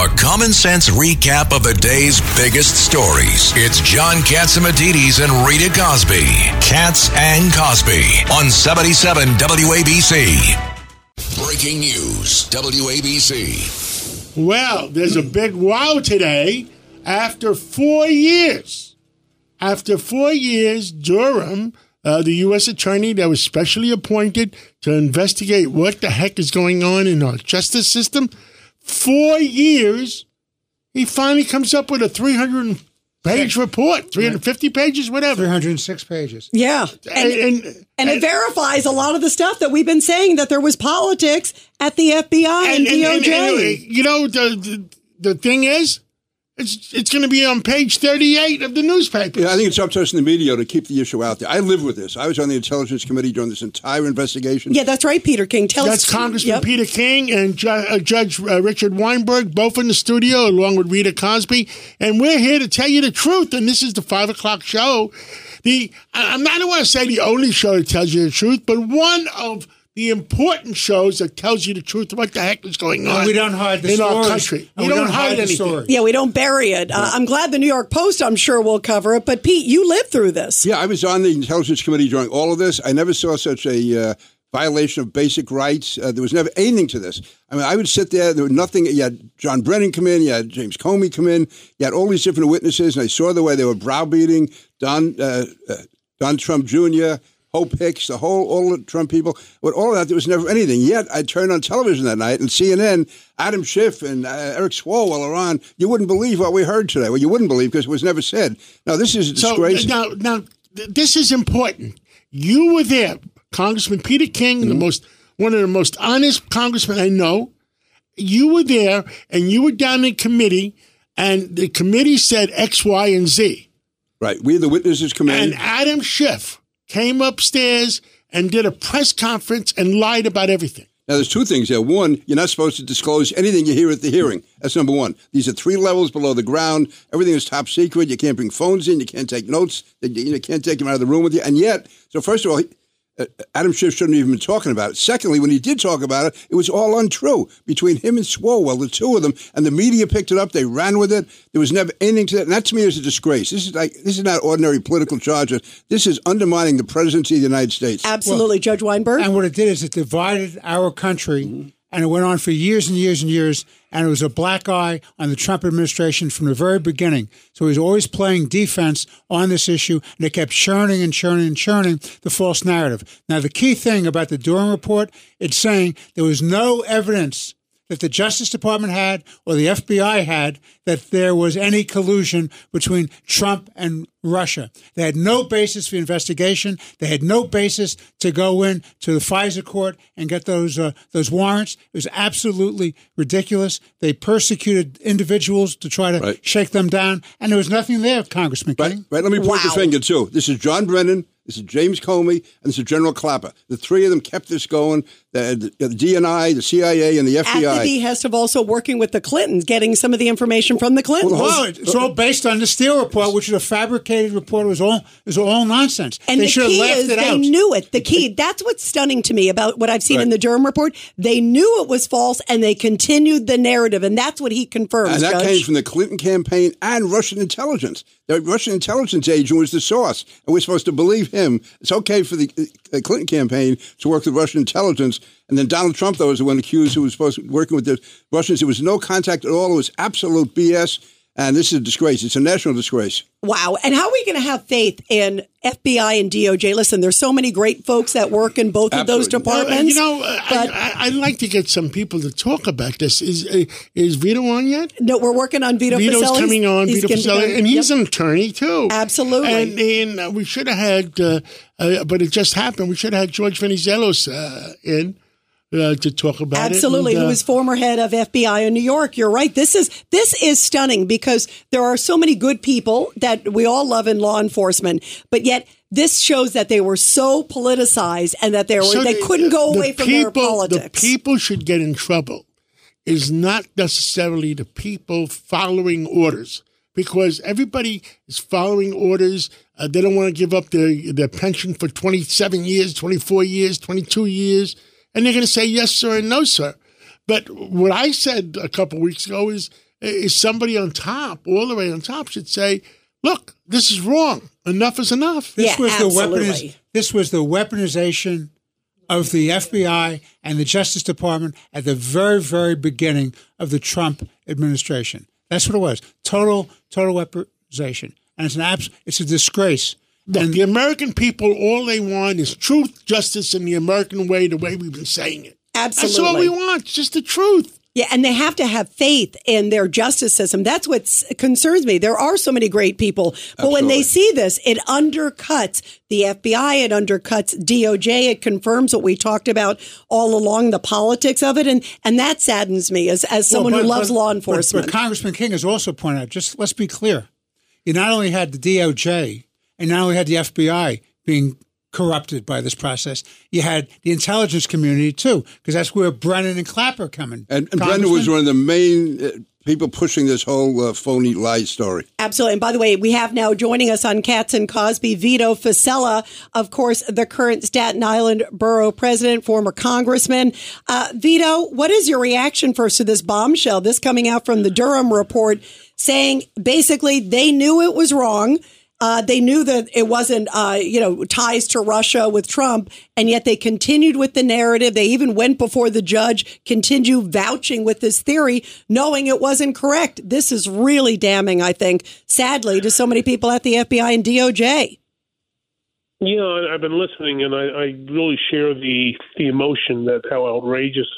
A common sense recap of the day's biggest stories. It's John Catsimatidis and Rita Cosby. Katz and Cosby on 77 WABC. Breaking news WABC. Well, there's a big wow today. After four years, after four years, Durham, uh, the U.S. attorney that was specially appointed to investigate what the heck is going on in our justice system, four years, he finally comes up with a 300 page report, 350 pages, whatever. 306 pages. Yeah. And, And, and, and, it verifies a lot of the stuff that we've been saying that there was politics at the FBI and, DOJ. you know, the, the, the thing is, it's, it's going to be on page 38 of the newspaper. Yeah, I think it's up to us in the media to keep the issue out there. I live with this. I was on the Intelligence Committee during this entire investigation. yeah, that's right, Peter King. Tell That's us. Congressman Yep. Peter King and Ju- uh, Judge uh, Richard Weinberg, both in the studio, along with Rita Cosby. And we're here to tell you the truth. And this is the five o'clock show. The I- I'm not, I don't want to say the only show that tells you the truth, but one of the important shows that tells you the truth of what the heck is going on. And we don't hide the in our country. And We, we don't, don't hide, hide the anything. stories. Yeah, we don't bury it. Uh, I'm glad the New York Post, I'm sure, will cover it. But Pete, you lived through this. Yeah, I was on the Intelligence Committee during all of this. I never saw such a uh, violation of basic rights. Uh, there was never anything to this. I mean, I would sit there. There was nothing. You had John Brennan come in. You had James Comey come in. You had all these different witnesses, and I saw the way they were browbeating Don uh, uh, Don Trump Jr., Hope Hicks, the whole all the Trump people. With all of that, there was never anything. Yet I turned on television that night and CNN, Adam Schiff and uh, Eric Swalwell are on. You wouldn't believe what we heard today. Well, you wouldn't believe because it was never said. Now this is a So disgrace. now, now th- this is important. You were there, Congressman Peter King, Mm-hmm. the most one of the most honest congressmen I know. You were there, and you were down in committee, and the committee said X, Y, and Z. Right. We, the witnesses, in. And Adam Schiff came upstairs and did a press conference and lied about everything. Now, there's two things there. One, you're not supposed to disclose anything you hear at the hearing. That's number one. These are three levels below the ground. Everything is top secret. You can't bring phones in. You can't take notes. You can't take them out of the room with you. And yet, so first of all, Uh, Adam Schiff shouldn't have even been talking about it. Secondly, when he did talk about it, it was all untrue between him and Swalwell, the two of them, and the media picked it up. They ran with it. There was never anything to that. And that to me is a disgrace. This is like this is not ordinary political charges. This is undermining the presidency of the United States. Absolutely, Judge Weinberg. And what it did is it divided our country, mm-hmm. And it went on for years and years and years. And it was a black eye on the Trump administration from the very beginning. So he was always playing defense on this issue, and they kept churning and churning and churning the false narrative. Now, the key thing about the Durham report, it's saying there was no evidence that the Justice Department had or the FBI had that there was any collusion between Trump and Russia. They had no basis for investigation. They had no basis to go in to the FISA court and get those uh, those warrants. It was absolutely ridiculous. They persecuted individuals to try to Right. shake them down, and there was nothing there, Congressman Right, King. right. Let me point the Wow. finger too. This is John Brennan. This is James Comey, and this is General Clapper. The three of them kept this going. The, the, the DNI, the CIA, and the at FBI. the behest of also working with the Clintons, getting some of the information from the Clintons. Well, it's all based on the Steele report, which is a fabricated report. It was all it was all nonsense. And they the should have key left is it they out. knew it. The key, that's what's stunning to me about what I've seen in the Durham report. They knew it was false and they continued the narrative. And that's what he confirms, and that Judge. came from the Clinton campaign and Russian intelligence. The Russian intelligence agent was the source, and we're supposed to believe him. It's okay for the uh, Clinton campaign to work with Russian intelligence, and then Donald Trump, though, was the one accused who was supposed to working with the Russians. There was no contact at all. It was absolute BS, and this is a disgrace. It's a national disgrace. Wow. And how are we going to have faith in FBI and DOJ? Listen, there's so many great folks that work in both of those Absolutely. Well, departments. you know, uh, but I, I, I'd like to get some people to talk about this. Is uh, is Vito on yet? no, we're working on Vito Vito's Fossella. coming on, He's Vito gonna be Fossella, on- and he's yep. an attorney too. Absolutely. And, and uh, we should have had, uh, uh, but it just happened. We should have had George Venizelos uh, in. Uh, to talk about Absolutely, it. Who uh, was former head of FBI in New York. You're right. This is this is stunning because there are so many good people that we all love in law enforcement, but yet this shows that they were so politicized and that they were so they the- couldn't go the away from people, their politics. The people should get in trouble is not necessarily the people following orders because everybody is following orders. Uh, they don't want to give up their, their pension for 27 years, 24 years, 22 years, and they're going to say yes, sir, and no, sir. But what I said a couple weeks ago is, is somebody on top, all the way on top, should say, look, this is wrong. Enough is enough. This Yeah, was the absolutely. weaponiz- This was the weaponization of the FBI and the Justice Department at the very, very beginning of the Trump administration. That's what it was. Total, total weaponization, and it's an abs- It's a disgrace. Look, the American people, all they want is truth, justice, and the American way, the way we've been saying it. Absolutely. That's all we want, just the truth. Yeah, and they have to have faith in their justice system. That's what concerns me. There are so many great people, but when they see this, it undercuts the FBI, it undercuts DOJ, it confirms what we talked about all along, the politics of it, and and that saddens me as as someone Well, who loves but- law but- enforcement. But, Congressman King has also pointed out, just let's be clear, you not only had the DOJ and not only had the FBI being corrupted by this process, you had the intelligence community too, because that's where Brennan and Clapper come in. And, and Brennan was one of the main uh, people pushing this whole uh, phony lie story. Absolutely. And by the way, we have now joining us on Cats and Cosby, Vito Fossella, of course, the current Staten Island Borough president, former congressman. Uh, Vito, what is your reaction first to this bombshell? This coming out from the Durham report saying basically they knew it was wrong. Uh, they knew that it wasn't, uh, you know, ties to Russia with Trump, and yet they continued with the narrative. They even went before the judge, continue vouching with this theory, knowing it wasn't correct. This is really damning, I think, sadly, to so many people at the FBI and DOJ. You know, I've been listening, and I, I really share the the emotion that how outrageous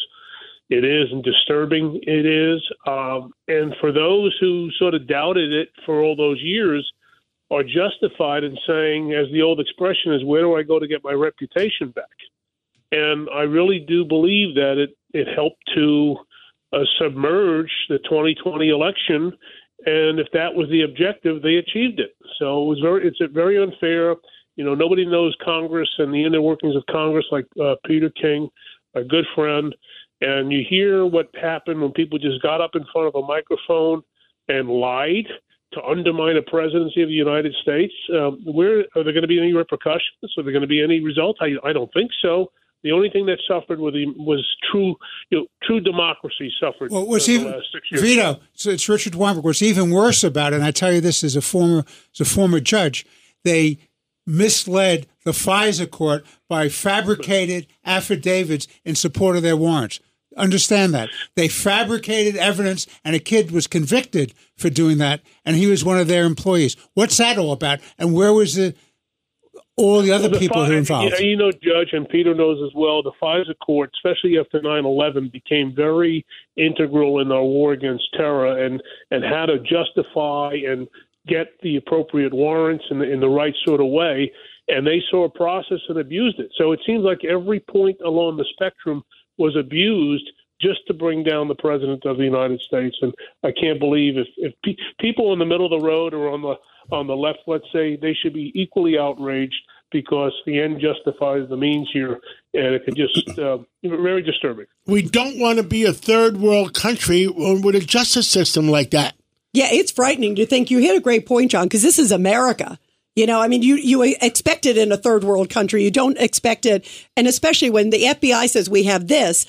it is and disturbing it is. Um, and for those who sort of doubted it for all those years, are justified in saying, as the old expression is, "Where do I go to get my reputation back?" And I really do believe that it it helped to uh, submerge the 2020 election. And if that was the objective, they achieved it. So it was very it's very unfair. You know, nobody knows Congress and the inner workings of Congress like uh, Peter King, a good friend. And you hear what happened when people just got up in front of a microphone and lied to undermine a presidency of the United States. Um, where are there going to be any repercussions? Are there going to be any results? I, I don't think so. The only thing that suffered was, the, was true, you know, true democracy suffered Well, what's even the last six years. Vito? So it's Richard Weinberg. What's even worse about it, and I tell you this as a former as a former judge, they misled the FISA court by fabricated affidavits in support of their warrants. Understand that they fabricated evidence, and a kid was convicted for doing that, and he was one of their employees. What's that all about? And where was the all the other Well, the people Fi- who were involved? You know, Judge, and Peter knows as well, the FISA court, especially after 9 11, became very integral in our war against terror and, and how to justify and get the appropriate warrants in the, in the right sort of way. And they saw a process and abused it. So it seems like every point along the spectrum was abused just to bring down the president of the United States. And I can't believe if, if pe- people in the middle of the road or on the on the left, let's say, they should be equally outraged because the end justifies the means here, and it could just uh, very disturbing. We don't want to be a third world country with a justice system like that. Yeah, it's frightening to think you hit a great point, John, because this is America. You know, I mean, you, you expect it in a third world country. You don't expect it. And especially when the FBI says we have this,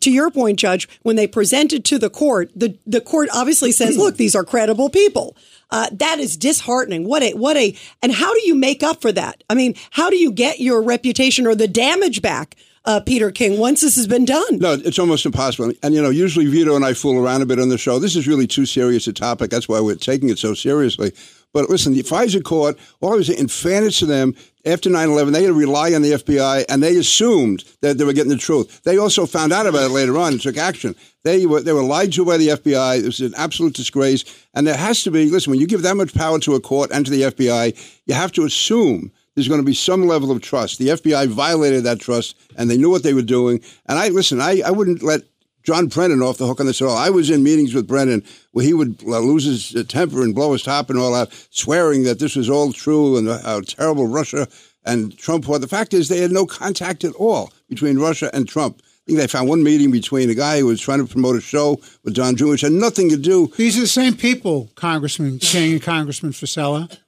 to your point, Judge, when they present it to the court, the, the court obviously says, look, these are credible people. Uh, that is disheartening. What a, what a, and how do you make up for that? I mean, how do you get your reputation or the damage back, uh, Peter King, once this has been done? No, it's almost impossible. And, you know, usually Vito and I fool around a bit on the show. This is really too serious a topic. That's why we're taking it so seriously. But listen, the FISA court, all I was in fairness to them, after 9 11, they had to rely on the FBI and they assumed that they were getting the truth. They also found out about it later on and took action. They were, they were lied to by the FBI. It was an absolute disgrace. And there has to be, listen, when you give that much power to a court and to the FBI, you have to assume there's going to be some level of trust. The FBI violated that trust, and they knew what they were doing. And I listen. I, I wouldn't let John Brennan off the hook on this at all. I was in meetings with Brennan where he would uh, lose his uh, temper and blow his top and all that, swearing that this was all true and how terrible Russia and Trump were. The fact is, they had no contact at all between Russia and Trump. I think they found one meeting between a guy who was trying to promote a show with Don Jr., which had nothing to do. These are the same people, Congressman King and Congressman Fossella,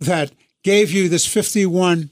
that gave you this 51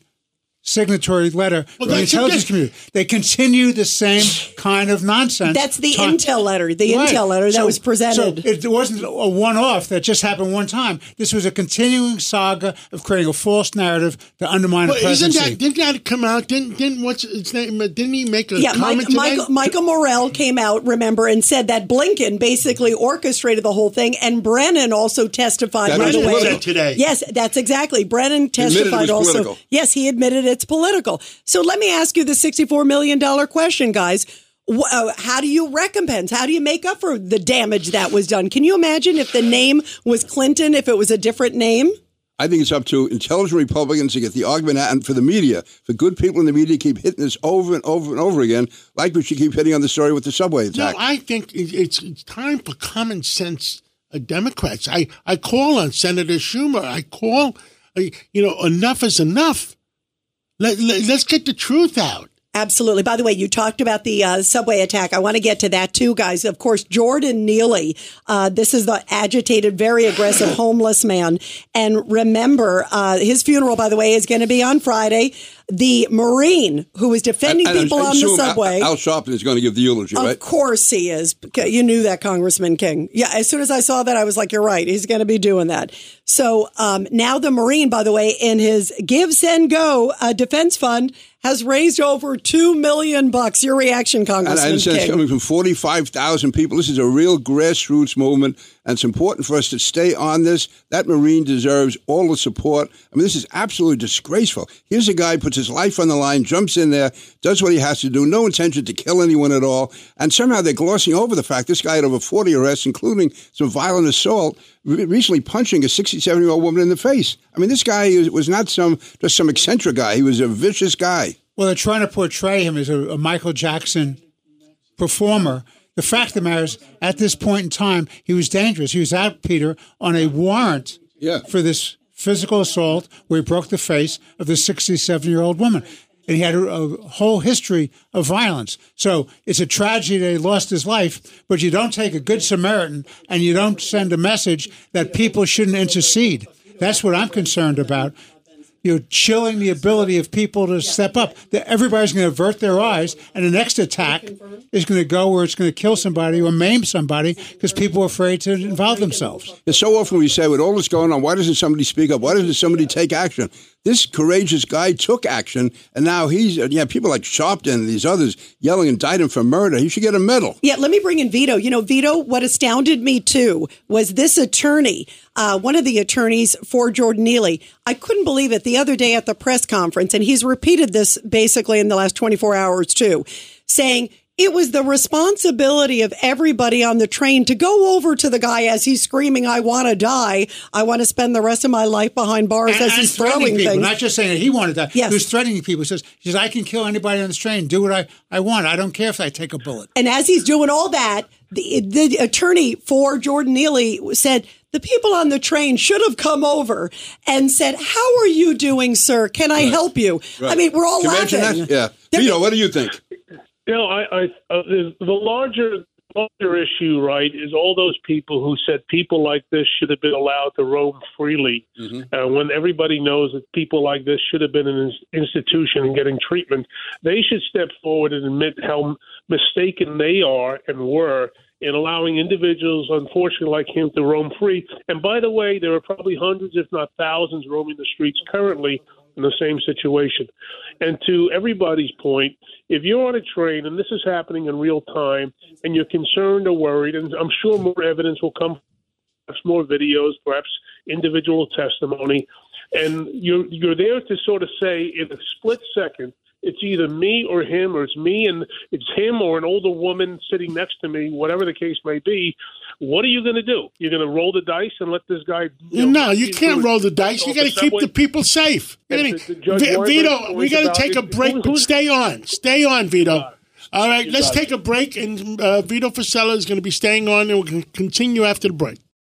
signatory letter Well, from the intelligence bit- community. They continue the same kind of nonsense. That's the Time- intel letter, the Right. intel letter that So- was presented. So it wasn't a one-off that just happened one time. This was a continuing saga of creating a false narrative to undermine Well, the isn't that didn't that come out? Didn't didn't what's his name? Uh, didn't he make a yeah, comment Mike. Michael, Michael Morrell came out, remember, and said that Blinken basically orchestrated the whole thing, and Brennan also testified. That by was the today. Yes, that's exactly. Brennan testified also. political. Yes, he admitted it's political. So let me ask you the sixty-four million dollar question, guys. Uh, How do you recompense? How do you make up for the damage that was done? Can you imagine if the name was Clinton, if it was a different name? I think it's up to intelligent Republicans to get the argument out, and for the media, for good people in the media, to keep hitting this over and over and over again, like we should keep hitting on the story with the subway attack. No. I think it's, it's time for common sense uh, Democrats. I, I call on Senator Schumer. I call, uh, you know, enough is enough. Let, let, let's get the truth out. Absolutely. By the way, you talked about the uh, subway attack. I want to get to that too, guys. Of course, Jordan Neely. Uh, this is the agitated, very aggressive homeless man. And remember, uh, his funeral, by the way, is going to be on Friday. The Marine who was defending And- and people on the Al- subway. Al Sharpton is going to give the eulogy, Of right? course he is. You knew that, Congressman King. Yeah, as soon as I saw that, I was like, you're right. He's going to be doing that. So um, now the Marine, by the way, in his Give, Send, Go uh, defense fund has raised over two million bucks. Your reaction, And I Congressman it's King? coming from 45,000 people. This is a real grassroots movement, and it's important for us to stay on this. That Marine deserves all the support. I mean, this is absolutely disgraceful. Here's a guy puts his life on the line, jumps in there, does what he has to do, no intention to kill anyone at all, and somehow they're glossing over the fact this guy had over 40 arrests, including some violent assault, re- recently punching a 67 year old woman in the face. I mean, this guy was not some just some eccentric guy. He was a vicious guy. Well, they're trying to portray him as a, a Michael Jackson performer. The fact of the matter is, at this point in time, he was dangerous. He was out, Peter, on a warrant Yeah. for this physical assault where he broke the face of the 67 year old woman. And he had a, a whole history of violence. So it's a tragedy that he lost his life, but you don't take a good Samaritan and you don't send a message that people shouldn't intercede. That's what I'm concerned about you're chilling the ability of people to step up. That everybody's going to avert their eyes, and the next attack is going to go where it's going to kill somebody or maim somebody because people are afraid to involve themselves. And so often we say, with all this going on, why doesn't somebody speak up? Why doesn't somebody take action? This courageous guy took action, and now he's, yeah, people like Sharpton and these others yelling, indict him for murder. He should get a medal. Yeah, let me bring in Vito. You know, Vito, what astounded me too was this attorney, uh, one of the attorneys for Jordan Neely. I couldn't believe it the other day at the press conference, and he's repeated this basically in the last 24 hours too, saying it was the responsibility of everybody on the train to go over to the guy as he's screaming, I want to die. I want to spend the rest of my life behind bars as he's threatening throwing people, things. not just saying that he wanted that. Yes. He was threatening people. He says, he says, I can kill anybody on this train. Do what I, I want. I don't care if I take a bullet. And as he's doing all that, the, the attorney for Jordan Neely said, the people on the train should have come over and said, How are you doing, sir? Can I help you? I mean, we're all Can laughing. Yeah. They're- Vito, what do you think? You know, I, I uh, the larger larger issue, right, is all those people who said people like this should have been allowed to roam freely, uh, when everybody knows that people like this should have been in an institution and getting treatment. They should step forward and admit how mistaken they are and were in allowing individuals, unfortunately, like him, to roam free. And by the way, there are probably hundreds, if not thousands, roaming the streets currently in the same situation. And to everybody's point, if you're on a train and this is happening in real time and you're concerned or worried, and I'm sure more evidence will come, perhaps more videos, perhaps individual testimony, and you're you're there to sort of say in a split second, it's either me or him, or it's me and it's him or an older woman sitting next to me, whatever the case may be. What are you going to do? You're going to roll the dice and let this guy? You know, no, you can't roll the dice. You got to keep the people safe. You know what I If the- the mean? Judge Vi- Weinberg Vito, we got to take a break, who- but stay on. Stay on, Vito. All right, let's take a break, and uh, Vito Fossella is going to be staying on, and we're going to continue after the break.